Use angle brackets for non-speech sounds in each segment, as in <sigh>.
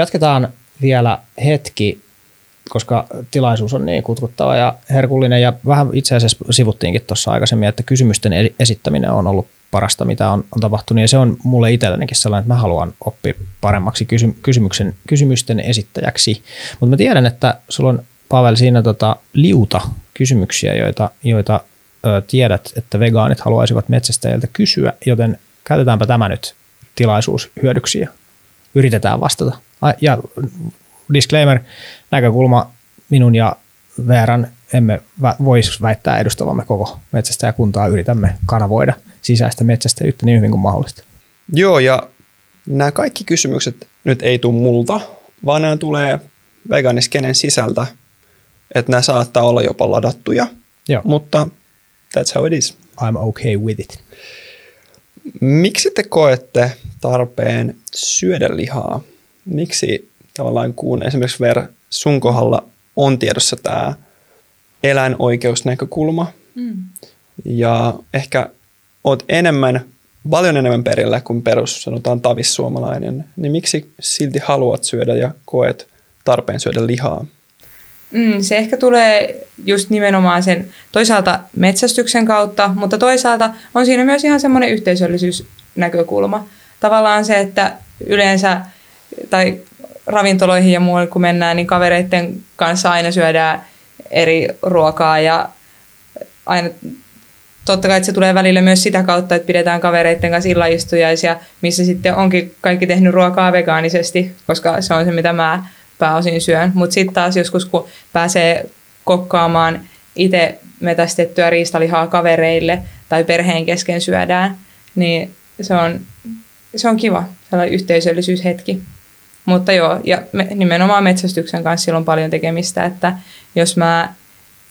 Jatketaan vielä hetki, koska tilaisuus on niin kutkuttava ja herkullinen ja vähän itse asiassa sivuttiinkin tuossa aikaisemmin, että kysymysten esittäminen on ollut parasta, mitä on, on tapahtunut ja se on mulle itsellenikin sellainen, että mä haluan oppia paremmaksi kysy, kysymyksen, kysymysten esittäjäksi. Mutta mä tiedän, että sulla on Pavel siinä tota, liuta kysymyksiä, joita, joita ö, tiedät, että vegaanit haluaisivat metsästäjältä kysyä, joten käytetäänpä tämä nyt tilaisuus hyödyksi ja yritetään vastata. Ja disclaimer, näkökulma minun ja Veeran emme voisi väittää edustavamme koko metsästäjäkuntaa, yritämme kanavoida sisäistä metsästäjyyttä niin hyvin kuin mahdollista. Joo, ja nämä kaikki kysymykset nyt ei tule multa, vaan nämä tulee veganiskenen sisältä, että nämä saattaa olla jopa ladattuja, Joo. mutta that's how it is. I'm okay with it. Miksi te koette tarpeen syödä lihaa? Miksi tavallaan kun esimerkiksi Ver, sun kohdalla on tiedossa tämä eläinoikeusnäkökulma mm. ja ehkä oot enemmän, paljon enemmän perillä kuin perus, sanotaan tavissuomalainen, niin miksi silti haluat syödä ja koet tarpeen syödä lihaa? Mm, se ehkä tulee just nimenomaan sen toisaalta metsästyksen kautta, mutta toisaalta on siinä myös ihan semmoinen yhteisöllisyysnäkökulma. Tavallaan se, että yleensä tai ravintoloihin ja muualle kun mennään, niin kavereiden kanssa aina syödään eri ruokaa ja aina totta kai että se tulee välillä myös sitä kautta, että pidetään kavereiden kanssa illaistujaisia, missä sitten onkin kaikki tehnyt ruokaa vegaanisesti, koska se on se, mitä mä pääosin syön. Mutta sitten taas joskus, kun pääsee kokkaamaan itse metästettyä riistalihaa kavereille tai perheen kesken syödään, niin se on, se on kiva, sellainen yhteisöllisyyshetki. Mutta joo, ja me, nimenomaan metsästyksen kanssa sillä on paljon tekemistä, että jos mä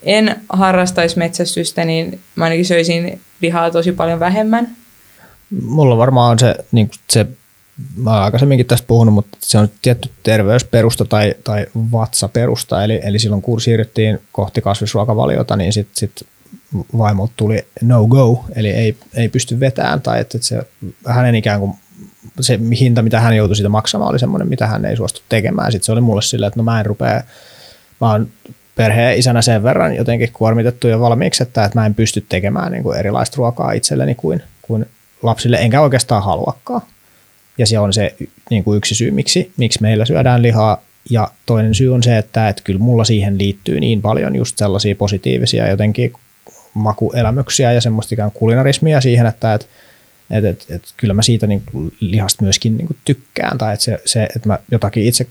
en harrastaisi metsästystä, niin mä ainakin söisin lihaa tosi paljon vähemmän. Mulla varmaan on se, niin se mä olen aikaisemminkin tästä puhunut, mutta se on tietty terveysperusta tai, tai vatsaperusta, eli, eli silloin kun siirryttiin kohti kasvisruokavaliota, niin sitten sit vaimolta tuli no go, eli ei, ei pysty vetämään, tai että, se hänen ikään kuin se hinta, mitä hän joutui siitä maksamaan, oli semmoinen, mitä hän ei suostu tekemään. Sitten se oli mulle silleen, että no mä en rupea, mä oon perheen isänä sen verran jotenkin kuormitettu jo valmiiksi, että, että mä en pysty tekemään niin kuin erilaista ruokaa itselleni kuin, kuin lapsille, enkä oikeastaan haluakaan. Ja se on se niin kuin yksi syy, miksi, miksi meillä syödään lihaa. Ja toinen syy on se, että, että kyllä mulla siihen liittyy niin paljon just sellaisia positiivisia jotenkin makuelämyksiä ja semmoista ikään kulinarismia siihen, että, että et, et, et, kyllä mä siitä niin lihasta myöskin niin tykkään, tai että se, se, että mä jotakin itse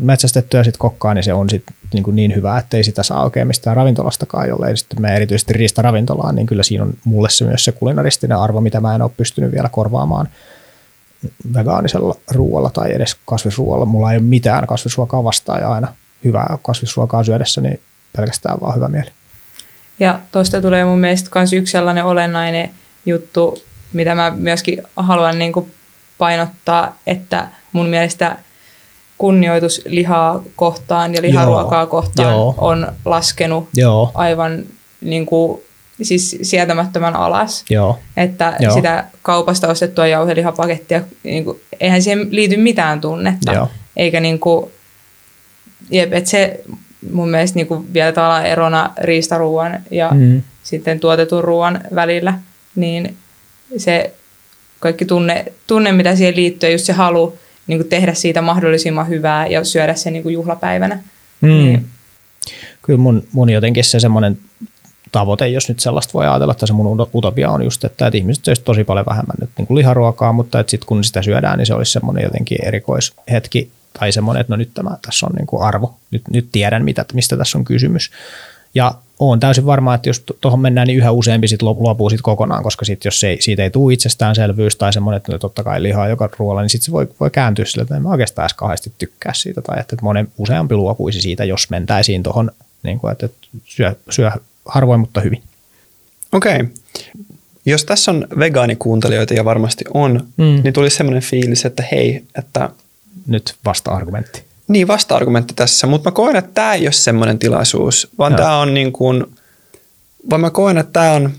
metsästettyä sitten kokkaan, niin se on sit niin, kuin niin hyvä, että ei sitä saa oikein mistään ravintolastakaan, jollei sitten me erityisesti riistä ravintolaan, niin kyllä siinä on mulle se myös se kulinaristinen arvo, mitä mä en ole pystynyt vielä korvaamaan vegaanisella ruoalla tai edes kasvisruoalla. Mulla ei ole mitään kasvisruokaa vastaan ja aina hyvää kasvisruokaa syödessä, niin pelkästään vaan hyvä mieli. Ja tuosta tulee mun mielestä myös yksi sellainen olennainen juttu, mitä mä myöskin haluan niin kuin painottaa, että mun mielestä kunnioitus lihaa kohtaan ja liharuokaa Joo. kohtaan Joo. on laskenut Joo. aivan niin kuin, siis sietämättömän alas. Joo. Että Joo. sitä kaupasta ostettua jauhelihapakettia, niin kuin, eihän siihen liity mitään tunnetta. Joo. Eikä niin kuin, jep, että se mun mielestä niin kuin vielä tavallaan erona riistaruuan ja mm. sitten tuotetun ruoan välillä, niin se kaikki tunne, tunne mitä siihen liittyy, just se halu niin kuin tehdä siitä mahdollisimman hyvää ja syödä se niin kuin juhlapäivänä. Mm. Niin. Kyllä mun, mun jotenkin se semmoinen tavoite, jos nyt sellaista voi ajatella, että se mun utopia on just, että, että ihmiset söisivät tosi paljon vähemmän nyt niin kuin liharuokaa, mutta sitten kun sitä syödään, niin se olisi semmoinen jotenkin erikoishetki tai semmoinen, että no nyt tämä tässä on niin kuin arvo, nyt, nyt tiedän mitä, mistä tässä on kysymys. Ja olen täysin varma, että jos tuohon mennään, niin yhä useampi sit luopuu sit kokonaan, koska sit jos ei, siitä ei tule itsestäänselvyys tai semmoinen, että no totta kai lihaa joka ruoalla, niin sitten se voi, voi kääntyä sille, että en mä oikeastaan edes kauheasti tykkää siitä. Tai että monen useampi luopuisi siitä, jos mentäisiin tuohon, niin kuin, että syö, syö harvoin, mutta hyvin. Okei. Okay. Jos tässä on vegaanikuuntelijoita ja varmasti on, mm. niin tuli semmoinen fiilis, että hei, että... Nyt vasta-argumentti niin vasta-argumentti tässä, mutta mä koen, että tämä ei ole semmoinen tilaisuus, vaan tämä on niin kuin, vaan mä koen, että tämä on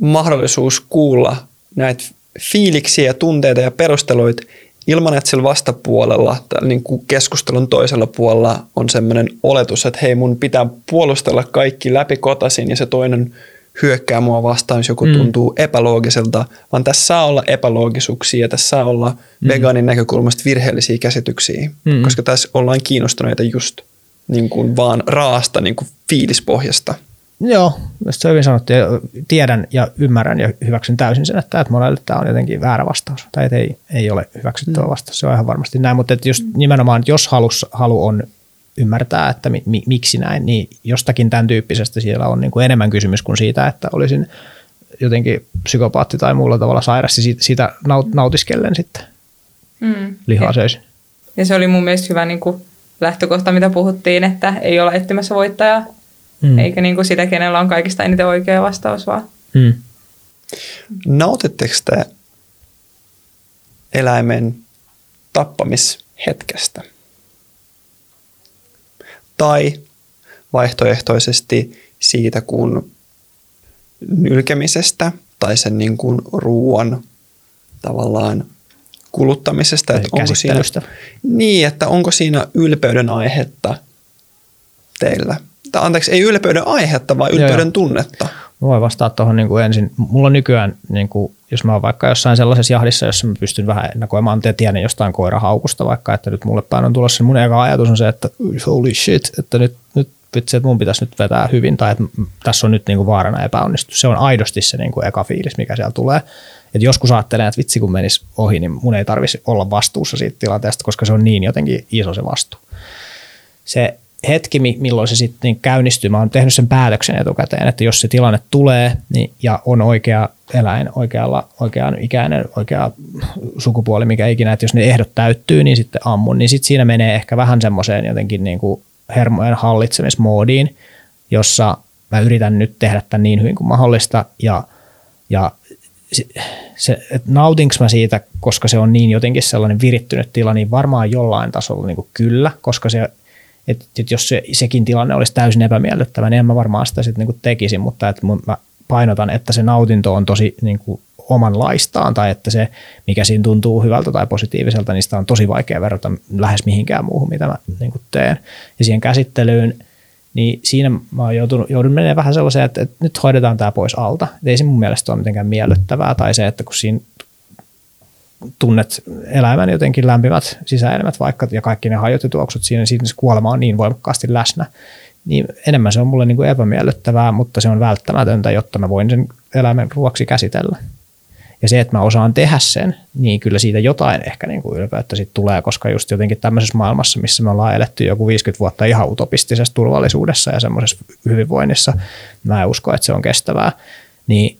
mahdollisuus kuulla näitä fiiliksiä ja tunteita ja perusteluita ilman, että sillä vastapuolella, niin kuin keskustelun toisella puolella on sellainen oletus, että hei mun pitää puolustella kaikki läpi kotasin ja se toinen hyökkää mua vastaan, jos joku mm. tuntuu epäloogiselta, vaan tässä saa olla epäloogisuuksia ja tässä saa olla mm. vegaanin näkökulmasta virheellisiä käsityksiä, mm. koska tässä ollaan kiinnostuneita just niin kuin vaan raasta niin kuin fiilispohjasta. Joo, se on hyvin sanottu ja tiedän ja ymmärrän ja hyväksyn täysin sen, että, että monelle tämä on jotenkin väärä vastaus tai että ei, ei ole hyväksyttävä mm. vastaus. Se on ihan varmasti näin, mutta että just nimenomaan, jos halus, halu on ymmärtää, että mi, mi, miksi näin, niin jostakin tämän tyyppisestä siellä on niin kuin enemmän kysymys kuin siitä, että olisin jotenkin psykopaatti tai muulla tavalla sairas, siitä, siitä naut, nautiskellen sitten mm. lihaa söisin. Ja se oli mun mielestä hyvä niin kuin lähtökohta, mitä puhuttiin, että ei olla etsimässä voittajaa, mm. eikä niin kuin sitä, kenellä on kaikista eniten oikea vastaus vaan. Mm. Nautitteko te eläimen tappamishetkestä? Tai vaihtoehtoisesti siitä, kun nylkemisestä tai sen niin kuin ruoan tavallaan kuluttamisesta. Että onko siinä, niin, että onko siinä ylpeyden aihetta teillä? Tai anteeksi, ei ylpeyden aihetta, vaan ylpeyden joo, tunnetta. Mä voin vastata tuohon niin kuin ensin. Mulla on nykyään, niin kuin, jos mä oon vaikka jossain sellaisessa jahdissa, jossa mä pystyn vähän ennakoimaan, te tiedän jostain koirahaukusta vaikka, että nyt mulle päin on tulossa, niin mun eka ajatus on se, että holy shit, että nyt, nyt vitsi, että mun pitäisi nyt vetää hyvin tai että tässä on nyt niin kuin vaarana epäonnistua. Se on aidosti se niin kuin eka fiilis, mikä siellä tulee. Et joskus ajattelen, että vitsi kun menisi ohi, niin mun ei tarvitsisi olla vastuussa siitä tilanteesta, koska se on niin jotenkin iso se vastuu. Se hetki, milloin se sitten niin käynnistyy, mä oon tehnyt sen päätöksen etukäteen, että jos se tilanne tulee niin, ja on oikea eläin, oikealla, oikean ikäinen, oikea sukupuoli, mikä ikinä, että jos ne ehdot täyttyy, niin sitten ammun, niin sitten siinä menee ehkä vähän semmoiseen jotenkin niin kuin hermojen hallitsemismoodiin, jossa mä yritän nyt tehdä tämän niin hyvin kuin mahdollista ja, ja se, että nautinko mä siitä, koska se on niin jotenkin sellainen virittynyt tila, niin varmaan jollain tasolla niin kuin kyllä, koska se, että, että jos se, sekin tilanne olisi täysin epämiellyttävä, niin en mä varmaan sitä sitten niin tekisin, mutta että mä painotan, että se nautinto on tosi niin kuin omanlaistaan tai että se, mikä siinä tuntuu hyvältä tai positiiviselta, niin sitä on tosi vaikea verrata lähes mihinkään muuhun, mitä mä niin kuin teen. Ja siihen käsittelyyn, niin siinä mä oon joutunut, joudun menemään vähän sellaiseen, että, että nyt hoidetaan tämä pois alta. Et ei se mun mielestä ole mitenkään miellyttävää, tai se, että kun siinä tunnet elämän jotenkin lämpimät sisäelimet vaikka, ja kaikki ne hajot ja tuoksut siinä, niin siinä se kuolema on niin voimakkaasti läsnä, niin enemmän se on mulle niin kuin epämiellyttävää, mutta se on välttämätöntä, jotta mä voin sen eläimen ruoksi käsitellä. Ja se, että mä osaan tehdä sen, niin kyllä siitä jotain ehkä niin kuin ylpeyttä sitten tulee, koska just jotenkin tämmöisessä maailmassa, missä me ollaan eletty joku 50 vuotta ihan utopistisessa turvallisuudessa ja semmoisessa hyvinvoinnissa, mä en usko, että se on kestävää, niin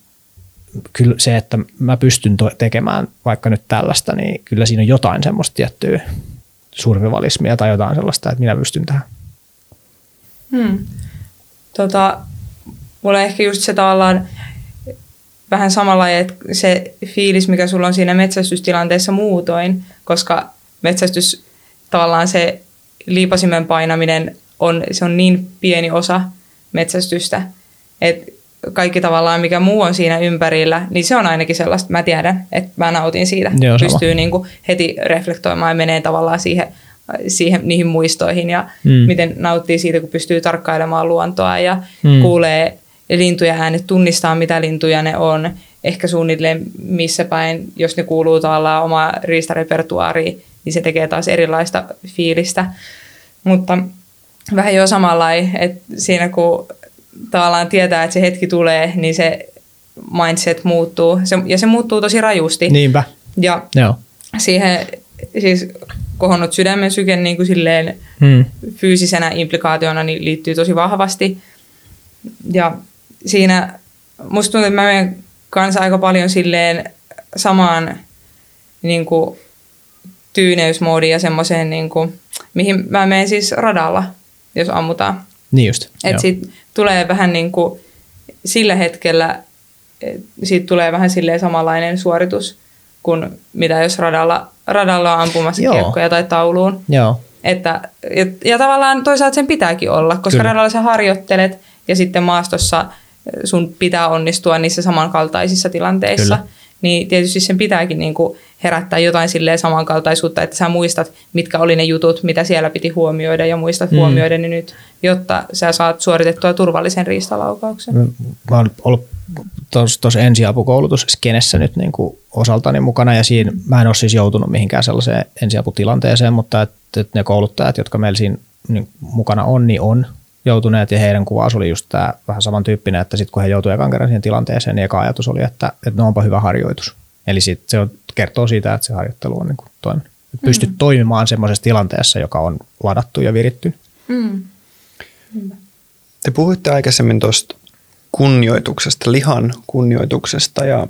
kyllä se, että mä pystyn tekemään vaikka nyt tällaista, niin kyllä siinä on jotain semmoista tiettyä survivalismia tai jotain sellaista, että minä pystyn tähän. Hmm. Tota, mulla ehkä just se tavallaan vähän samalla, että se fiilis, mikä sulla on siinä metsästystilanteessa muutoin, koska metsästys tavallaan se liipasimen painaminen on, se on niin pieni osa metsästystä, että kaikki tavallaan mikä muu on siinä ympärillä, niin se on ainakin sellaista, mä tiedän, että mä nautin siitä. Joo, Pystyy niin kuin heti reflektoimaan ja menee tavallaan siihen, siihen niihin muistoihin ja mm. miten nauttii siitä, kun pystyy tarkkailemaan luontoa ja mm. kuulee lintuja äänet, tunnistaa mitä lintuja ne on, ehkä suunnilleen missä päin, jos ne kuuluu tavallaan oma riistarepertuaariin, niin se tekee taas erilaista fiilistä. Mutta vähän jo samalla, että siinä kun tavallaan tietää, että se hetki tulee, niin se mindset muuttuu. Se, ja se muuttuu tosi rajusti. Niinpä. Ja Joo. siihen siis kohonnut sydämen syke niin kuin silleen hmm. fyysisenä implikaationa niin liittyy tosi vahvasti. Ja siinä musta tuntuu, että mä menen kanssa aika paljon silleen samaan niin kuin, tyyneysmoodiin ja semmoiseen, niin kuin, mihin mä menen siis radalla, jos ammutaan. Niin just. Että siitä tulee vähän niin kuin, sillä hetkellä, siitä tulee vähän silleen samanlainen suoritus kuin mitä jos radalla, radalla on ampumassa Joo. kiekkoja tai tauluun. Joo. Että, ja, ja tavallaan toisaalta sen pitääkin olla, koska Kyllä. radalla sä harjoittelet ja sitten maastossa – sun pitää onnistua niissä samankaltaisissa tilanteissa. Kyllä. Niin tietysti sen pitääkin niin kuin herättää jotain silleen samankaltaisuutta, että sä muistat, mitkä oli ne jutut, mitä siellä piti huomioida ja muistat mm. huomioida ne nyt, jotta sä saat suoritettua turvallisen riistalaukauksen. Mä oon ollut tuossa ensiapukoulutusskenessä nyt niin kuin osaltani mukana ja siinä mä en ole siis joutunut mihinkään sellaiseen ensiaputilanteeseen, mutta että, että ne kouluttajat, jotka meillä siinä niin mukana on, niin on joutuneet ja heidän kuvaus oli just tämä vähän samantyyppinen, että sitten kun he joutuivat ekan kerran siihen tilanteeseen, niin eka ajatus oli, että, että no onpa hyvä harjoitus. Eli sit se on, kertoo siitä, että se harjoittelu on niin kuin toiminut. Mm. Pystyt toimimaan semmoisessa tilanteessa, joka on ladattu ja viritty. Mm. Te puhuitte aikaisemmin tuosta kunnioituksesta, lihan kunnioituksesta ja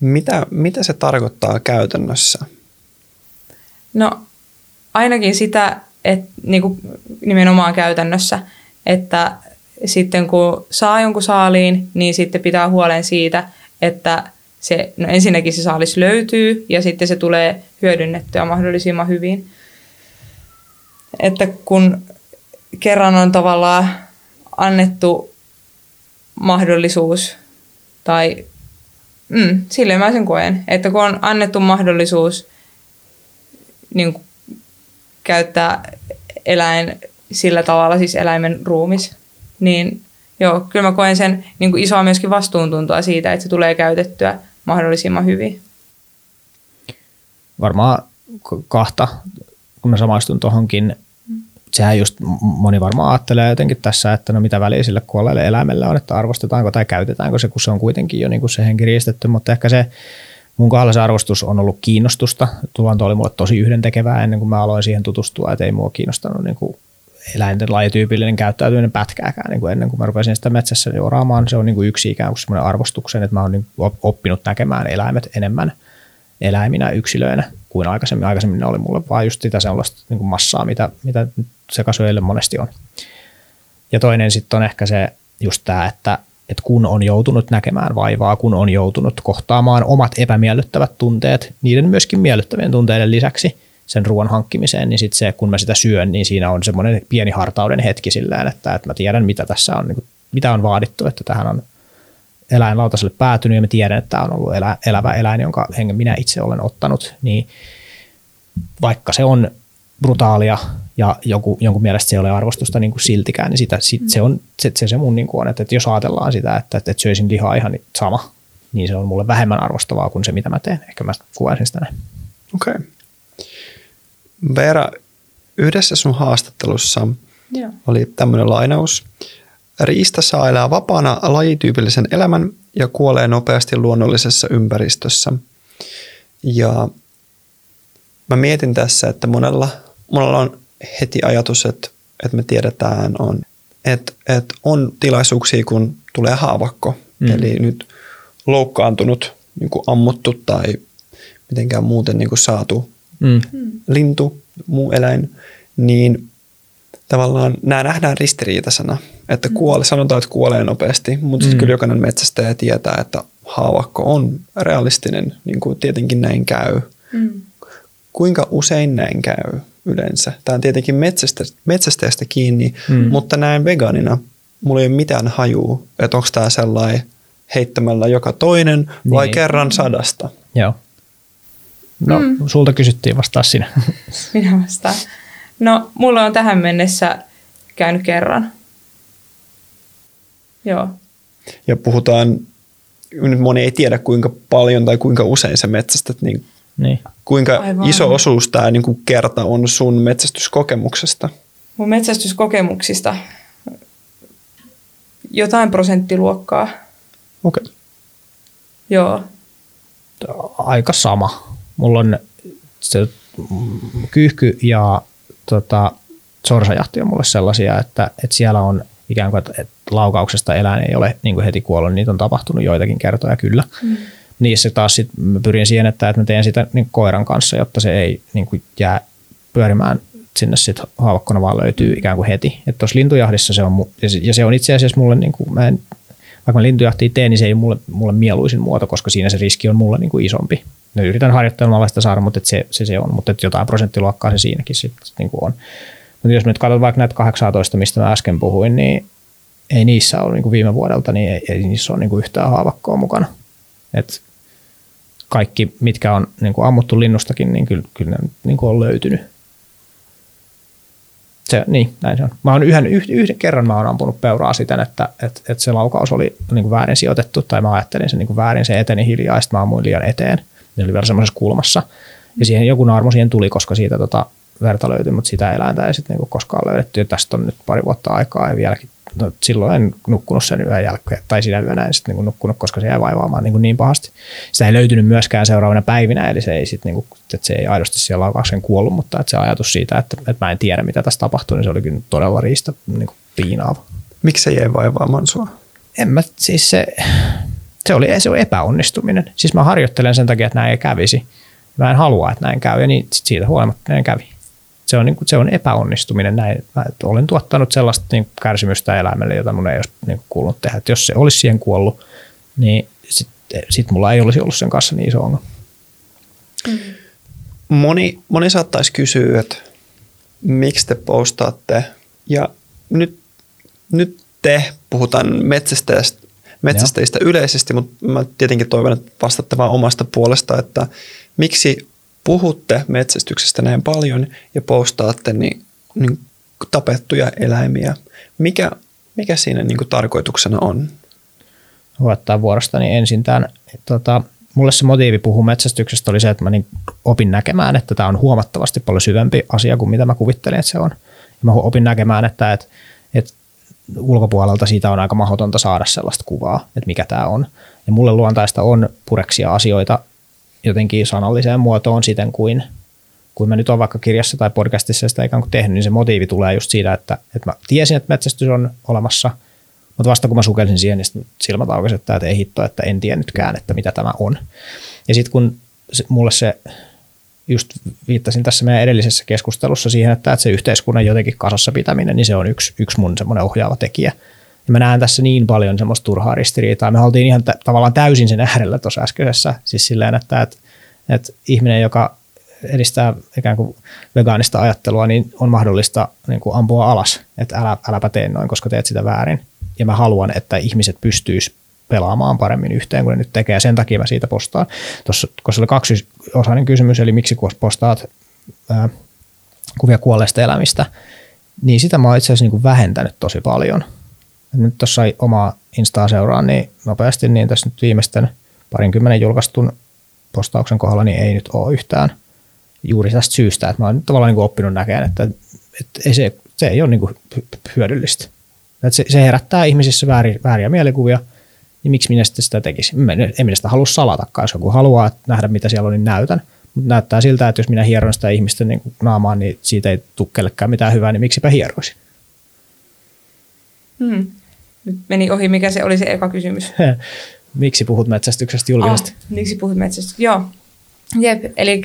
mitä, mitä se tarkoittaa käytännössä? No ainakin sitä, että niin kuin nimenomaan käytännössä, että sitten kun saa jonkun saaliin, niin sitten pitää huolen siitä, että se, no ensinnäkin se saalis löytyy ja sitten se tulee hyödynnettyä mahdollisimman hyvin. Että kun kerran on tavallaan annettu mahdollisuus, tai mm, silleen mä sen koen, että kun on annettu mahdollisuus niin käyttää eläin sillä tavalla, siis eläimen ruumis, niin joo, kyllä mä koen sen niin isoa myöskin vastuuntuntoa siitä, että se tulee käytettyä mahdollisimman hyvin. Varmaan kahta, kun mä samaistun tuohonkin, sehän just moni varmaan ajattelee jotenkin tässä, että no mitä väliä sille kuolleelle eläimelle on, että arvostetaanko tai käytetäänkö se, kun se on kuitenkin jo niin kuin se henki riistetty, mutta ehkä se mun kohdalla se arvostus on ollut kiinnostusta. Luonto oli mulle tosi yhdentekevää ennen kuin mä aloin siihen tutustua, että ei mua kiinnostanut niin kuin eläinten lajityypillinen käyttäytyminen pätkääkään niin kuin ennen kuin mä rupesin sitä metsässä seuraamaan. Se on niin kuin yksi ikään kuin semmoinen arvostuksen, että mä oon niin oppinut näkemään eläimet enemmän eläiminä, yksilöinä kuin aikaisemmin. Aikaisemmin ne oli mulle vaan just sitä sellaista niin kuin massaa, mitä, mitä sekasyöjille monesti on. Ja toinen sitten on ehkä se just tämä, että, että kun on joutunut näkemään vaivaa, kun on joutunut kohtaamaan omat epämiellyttävät tunteet, niiden myöskin miellyttävien tunteiden lisäksi sen ruoan hankkimiseen, niin sitten se, kun mä sitä syön, niin siinä on semmoinen pieni hartauden hetki sillä että, että mä tiedän, mitä tässä on, niin kuin, mitä on vaadittu, että tähän on eläinlautaselle päätynyt ja mä tiedän, että tämä on ollut elä, elävä eläin, jonka hengen minä itse olen ottanut, niin vaikka se on brutaalia ja joku, jonkun mielestä se ei ole arvostusta niin kuin siltikään, niin sitä, sit, mm. se, on, se, se, se mun niin kuin on, että, että jos ajatellaan sitä, että, että, että syöisin lihaa ihan sama, niin se on mulle vähemmän arvostavaa kuin se, mitä mä teen. Ehkä mä kuvaisin sitä näin. Okei. Okay. Veera, yhdessä sun haastattelussa Joo. oli tämmöinen lainaus. Riista saa elää vapaana lajityypillisen elämän ja kuolee nopeasti luonnollisessa ympäristössä. Ja mä mietin tässä, että monella, monella on heti ajatus, että, että me tiedetään, on, että, että on tilaisuuksia, kun tulee haavakko. Mm. Eli nyt loukkaantunut, niin kuin ammuttu tai mitenkään muuten niin kuin saatu mm. lintu, muu eläin, niin tavallaan nämä nähdään ristiriitaisena. Että mm. kuole, sanotaan, että kuolee nopeasti, mutta mm. sitten kyllä jokainen metsästäjä tietää, että haavakko on realistinen, niin kuin tietenkin näin käy. Mm. Kuinka usein näin käy yleensä? Tämä on tietenkin metsästä, metsästäjästä kiinni, mm. mutta näin vegaanina mulla ei ole mitään hajua, että onko tämä sellainen heittämällä joka toinen vai niin. kerran sadasta. Joo. No, mm. sulta kysyttiin vastaa sinä. <laughs> Minä vastaan. No, mulla on tähän mennessä käynyt kerran. Joo. Ja puhutaan, nyt moni ei tiedä kuinka paljon tai kuinka usein sä metsästät, niin, niin. kuinka Aivan. iso osuus tämä niin kuin kerta on sun metsästyskokemuksesta? Mun metsästyskokemuksista jotain prosenttiluokkaa. Okei. Okay. Joo. Aika sama. Mulla on se kyyhky ja tota, sorsajahti on mulle sellaisia, että, että siellä on ikään kuin, että, että laukauksesta eläin ei ole niin kuin heti kuollut, niitä on tapahtunut joitakin kertoja kyllä. Mm. Niissä taas sit mä pyrin siihen, että, että mä teen sitä niin koiran kanssa, jotta se ei niin kuin jää pyörimään sinne sitten haavakkona vaan löytyy ikään kuin heti. Että tuossa lintujahdissa se on, ja se on itse asiassa mulle, niin kuin, mä en, vaikka mä lintujahtia teen, niin se ei ole mulle, mulle mieluisin muoto, koska siinä se riski on mulle niin kuin isompi. Mä yritän harjoittelemalla sitä saada, mutta se, se, se on, mutta jotain prosenttiluokkaa se siinäkin sitten niin on. Mutta jos nyt katsot vaikka näitä 18, mistä mä äsken puhuin, niin ei niissä ole niin kuin viime vuodelta, niin ei, ei niissä ole niin kuin yhtään haavakkoa mukana. Et kaikki, mitkä on niin kuin ammuttu linnustakin, niin kyllä, kyllä ne niin kuin on löytynyt. Se, niin, näin se on. Mä oon yhden, yhden kerran mä oon ampunut peuraa siten, että, että, että se laukaus oli niin kuin väärin sijoitettu, tai mä ajattelin sen niin kuin väärin, se eteni hiljaa, ja mä ammuin liian eteen. Ne oli vielä semmoisessa kulmassa. Ja siihen joku naarmu siihen tuli, koska siitä tota, verta löytyi, mutta sitä eläintä ei sitten niin koskaan löydetty. Ja tästä on nyt pari vuotta aikaa ja vieläkin no, silloin en nukkunut sen yön jälkeen, tai siinä yönä en sitten niin nukkunut, koska se jäi vaivaamaan niin, niin pahasti. Sitä ei löytynyt myöskään seuraavana päivinä, eli se ei, sit, niin kuin, että se ei aidosti siellä laukauksen kuollut, mutta että se ajatus siitä, että, että mä en tiedä mitä tässä tapahtuu, niin se olikin todella riista niin kuin piinaava. Miksi se jäi vaivaamaan sua? En mä, siis se, se oli, se oli epäonnistuminen. Siis mä harjoittelen sen takia, että näin ei kävisi. Mä en halua, että näin käy, ja niin siitä huolimatta näin kävi se on, niin kuin, se on epäonnistuminen näin. Mä olen tuottanut sellaista niin kärsimystä eläimelle, jota mun ei olisi niin kuulunut tehdä. Et jos se olisi siihen kuollut, niin sitten sit mulla ei olisi ollut sen kanssa niin iso ongelma. Mm. Moni, moni saattaisi kysyä, että miksi te postaatte. Ja nyt, nyt te puhutaan metsästäjistä, metsästäjistä yleisesti, mutta mä tietenkin toivon, että vastatte vaan omasta puolesta, että miksi puhutte metsästyksestä näin paljon ja postaatte niin, niin tapettuja eläimiä. Mikä, mikä siinä niin kuin tarkoituksena on? Voittaa vuorostani ensin tämän. Tota, mulle se motiivi puhua metsästyksestä oli se, että mä niin opin näkemään, että tämä on huomattavasti paljon syvempi asia kuin mitä mä kuvittelin, että se on. Ja mä opin näkemään, että, että, että ulkopuolelta siitä on aika mahdotonta saada sellaista kuvaa, että mikä tämä on. Ja mulle luontaista on pureksia asioita jotenkin sanalliseen muotoon siten kuin, kuin mä nyt olen vaikka kirjassa tai podcastissa sitä ikään kuin tehnyt, niin se motiivi tulee just siitä, että, että mä tiesin, että metsästys on olemassa, mutta vasta kun mä sukelsin siihen, niin silmät aukesivat, että ei hitto, että en tiennytkään, että mitä tämä on. Ja sitten kun mulle se, just viittasin tässä meidän edellisessä keskustelussa siihen, että, se yhteiskunnan jotenkin kasassa pitäminen, niin se on yksi, yksi mun semmoinen ohjaava tekijä. Ja mä näen tässä niin paljon semmoista turhaa ristiriitaa. Me oltiin ihan t- tavallaan täysin sen äärellä tuossa äskeisessä. Siis silleen, että, että, että ihminen, joka edistää ikään kuin vegaanista ajattelua, niin on mahdollista niin kuin ampua alas, että älä, äläpä tee noin, koska teet sitä väärin. Ja mä haluan, että ihmiset pystyis pelaamaan paremmin yhteen kuin ne nyt tekee, ja sen takia mä siitä postaan. Tuossa, koska se oli kaksi osainen kysymys, eli miksi postaat ää, kuvia kuolleista elämistä, niin sitä mä oon itse asiassa niin kuin vähentänyt tosi paljon – nyt tuossa omaa Instaa seuraan niin nopeasti, niin tässä nyt viimeisten parinkymmenen julkaistun postauksen kohdalla niin ei nyt ole yhtään juuri tästä syystä, että mä oon nyt tavallaan niin oppinut näkemään, että, että ei se, se ei ole niin hyödyllistä. Se, se herättää ihmisissä vääriä, vääriä mielikuvia, niin miksi minä sitten sitä tekisin? En minä sitä halua salatakaan, jos joku haluaa nähdä, mitä siellä on, niin näytän. Mutta näyttää siltä, että jos minä hieron sitä ihmisten niin naamaa, niin siitä ei tule kellekään mitään hyvää, niin miksipä hieroisin. Hmm. Nyt meni ohi, mikä se oli se eka kysymys. <laughs> miksi puhut metsästyksestä julkisesti? Ah, miksi puhut metsästyksestä? Joo. Jep, eli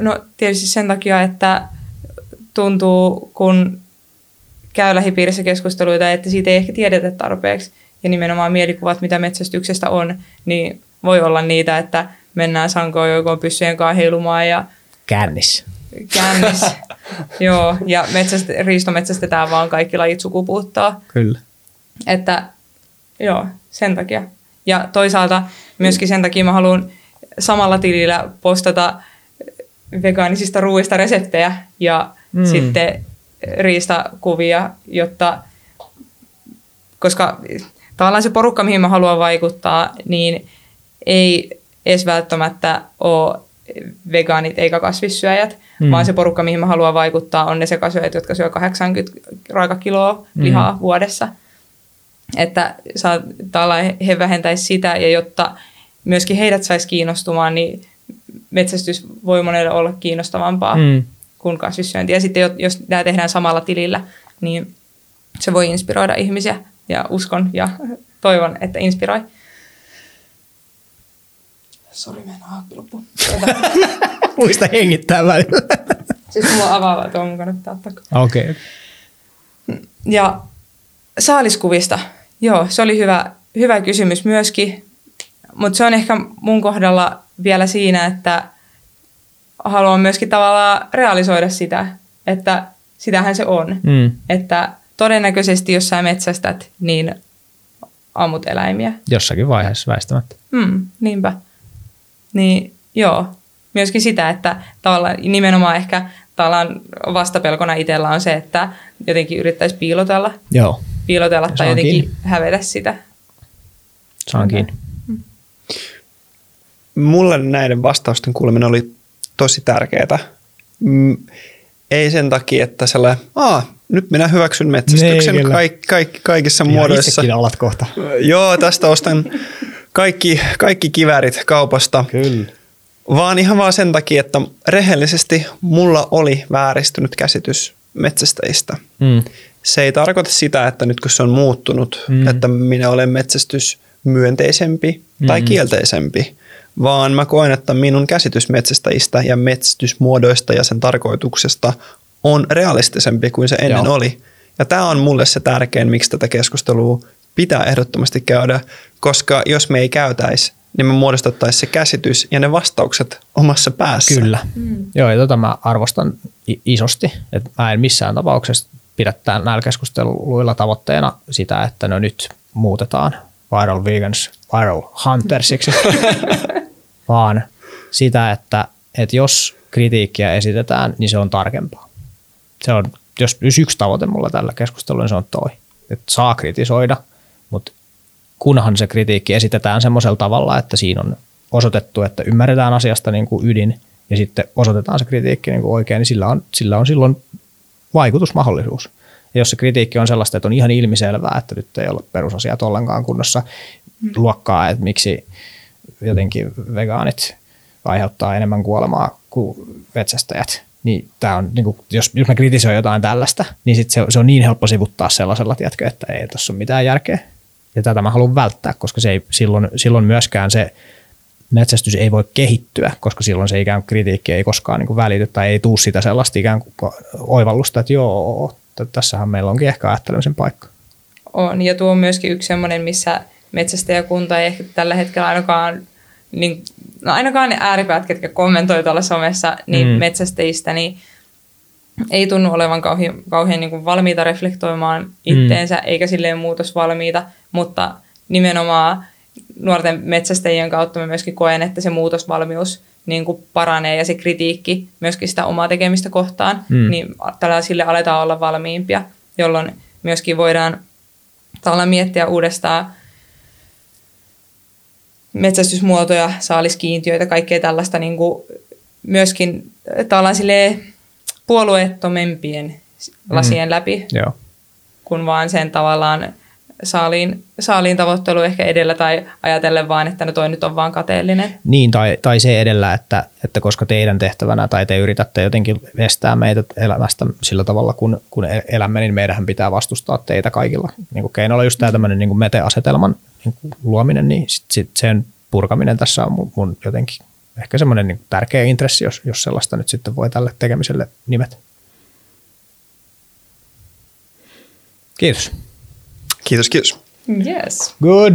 no tietysti sen takia, että tuntuu, kun käy lähipiirissä keskusteluita, että siitä ei ehkä tiedetä tarpeeksi. Ja nimenomaan mielikuvat, mitä metsästyksestä on, niin voi olla niitä, että mennään sankoon joko pyssyjen kanssa heilumaan ja... Kännis. Kännis. <laughs> Joo, ja metsäst, riistometsästetään vaan kaikki lajit sukupuuttaa. Kyllä. Että joo, sen takia. Ja toisaalta myöskin sen takia mä haluan samalla tilillä postata vegaanisista ruuista reseptejä ja mm. sitten riistakuvia, jotta, koska tavallaan se porukka, mihin mä haluan vaikuttaa, niin ei edes välttämättä ole vegaanit eikä kasvissyöjät, mm. vaan se porukka, mihin mä haluan vaikuttaa, on ne sekasyöjät, jotka syö 80 raikakiloa lihaa mm. vuodessa – että he vähentäisi sitä ja jotta myöskin heidät saisi kiinnostumaan, niin metsästys voi monelle olla kiinnostavampaa mm. kuin kasvissyönti. Ja sitten jos tämä tehdään samalla tilillä, niin se voi inspiroida ihmisiä ja uskon ja toivon, että inspiroi. Sori, meidän haakki loppu. <laughs> Muista hengittää välillä. <laughs> siis mulla on avaava, tuo mun kannattaa ottaa. Okei. Okay. Ja saaliskuvista Joo, se oli hyvä, hyvä kysymys myöskin, mutta se on ehkä mun kohdalla vielä siinä, että haluan myöskin tavallaan realisoida sitä, että sitähän se on. Mm. Että todennäköisesti jos sä metsästät, niin ammut eläimiä. Jossakin vaiheessa väistämättä. Mm, niinpä. Niin joo, myöskin sitä, että tavallaan nimenomaan ehkä tavallaan vastapelkona itsellä on se, että jotenkin yrittäisi piilotella, Joo. piilotella tai jotenkin kiinni. hävetä sitä. Saan kiinni. Mm. Mulle näiden vastausten kuuleminen oli tosi tärkeää. Mm, ei sen takia, että sellainen, Aa, nyt minä hyväksyn metsästyksen niin, kaik, kaik, kaikissa ja muodoissa. alat kohta. Joo, tästä ostan kaikki, kaikki kivärit kaupasta. Kyllä. Vaan ihan vaan sen takia, että rehellisesti mulla oli vääristynyt käsitys metsästäjistä. Mm. Se ei tarkoita sitä, että nyt kun se on muuttunut, mm. että minä olen metsästys myönteisempi mm. tai kielteisempi, vaan mä koen, että minun käsitys metsästäjistä ja metsästysmuodoista ja sen tarkoituksesta on realistisempi kuin se ennen Joo. oli. Ja tämä on mulle se tärkein, miksi tätä keskustelua pitää ehdottomasti käydä, koska jos me ei käytäisi, niin me muodostettaisiin se käsitys ja ne vastaukset omassa päässä. Kyllä. Mm. Joo, ja tota mä arvostan isosti, että mä en missään tapauksessa pidä näillä keskusteluilla tavoitteena sitä, että no nyt muutetaan viral vegans viral huntersiksi, <laughs> vaan sitä, että, että jos kritiikkiä esitetään, niin se on tarkempaa. Se on, jos yksi tavoite mulla tällä keskustelulla, niin se on toi. Että saa kritisoida, mutta kunhan se kritiikki esitetään semmoisella tavalla, että siinä on osoitettu, että ymmärretään asiasta niin kuin ydin ja sitten osoitetaan se kritiikki niin kuin oikein, niin sillä on, sillä on silloin vaikutusmahdollisuus. Ja jos se kritiikki on sellaista, että on ihan ilmiselvää, että nyt ei ole perusasiat ollenkaan kunnossa mm. luokkaa, että miksi jotenkin vegaanit aiheuttaa enemmän kuolemaa kuin metsästäjät, niin, tää on, niin kuin, jos, jos mä kritisoin jotain tällaista, niin sit se, se on niin helppo sivuttaa sellaisella, tiedätkö, että ei tuossa ole mitään järkeä. Ja tätä mä haluan välttää, koska se ei, silloin, silloin myöskään se metsästys ei voi kehittyä, koska silloin se ikään kuin kritiikki ei koskaan niin kuin välity tai ei tuu sitä sellaista ikään kuin oivallusta, että joo, tässähän meillä onkin ehkä ajattelemisen paikka. On, ja tuo on myöskin yksi sellainen, missä metsästäjäkunta ei ehkä tällä hetkellä ainakaan, niin, no ainakaan ne ääripäät, ketkä kommentoi tuolla somessa, niin mm. metsästäjistä, niin ei tunnu olevan kauhean, kauhean niin kuin valmiita reflektoimaan itteensä, mm. eikä silleen muutosvalmiita, mutta nimenomaan nuorten metsästäjien kautta mä myöskin koen, että se muutosvalmius niin kuin paranee ja se kritiikki myöskin sitä omaa tekemistä kohtaan, mm. niin tällä sille aletaan olla valmiimpia, jolloin myöskin voidaan tavallaan miettiä uudestaan metsästysmuotoja, saaliskiintiöitä, kaikkea tällaista niin kuin myöskin tavallaan silleen puolueettomempien lasien mm. läpi, Joo. kun vaan sen tavallaan saaliin, saaliin tavoittelu ehkä edellä tai ajatellen vaan, että no toi nyt on vaan kateellinen. Niin, tai, tai se edellä, että, että koska teidän tehtävänä tai te yritätte jotenkin estää meitä elämästä sillä tavalla, kun, kun e-, elämme, niin meidän pitää vastustaa teitä kaikilla niin kuin keinoilla. Just tämä tämmöinen niin mete-asetelman niin kuin luominen, niin sit, sit sen purkaminen tässä on mun, mun jotenkin ehkä semmoinen niin tärkeä intressi, jos, jos sellaista nyt sitten voi tälle tekemiselle nimet. Kiitos. Kiitos, kiitos. Yes. Good.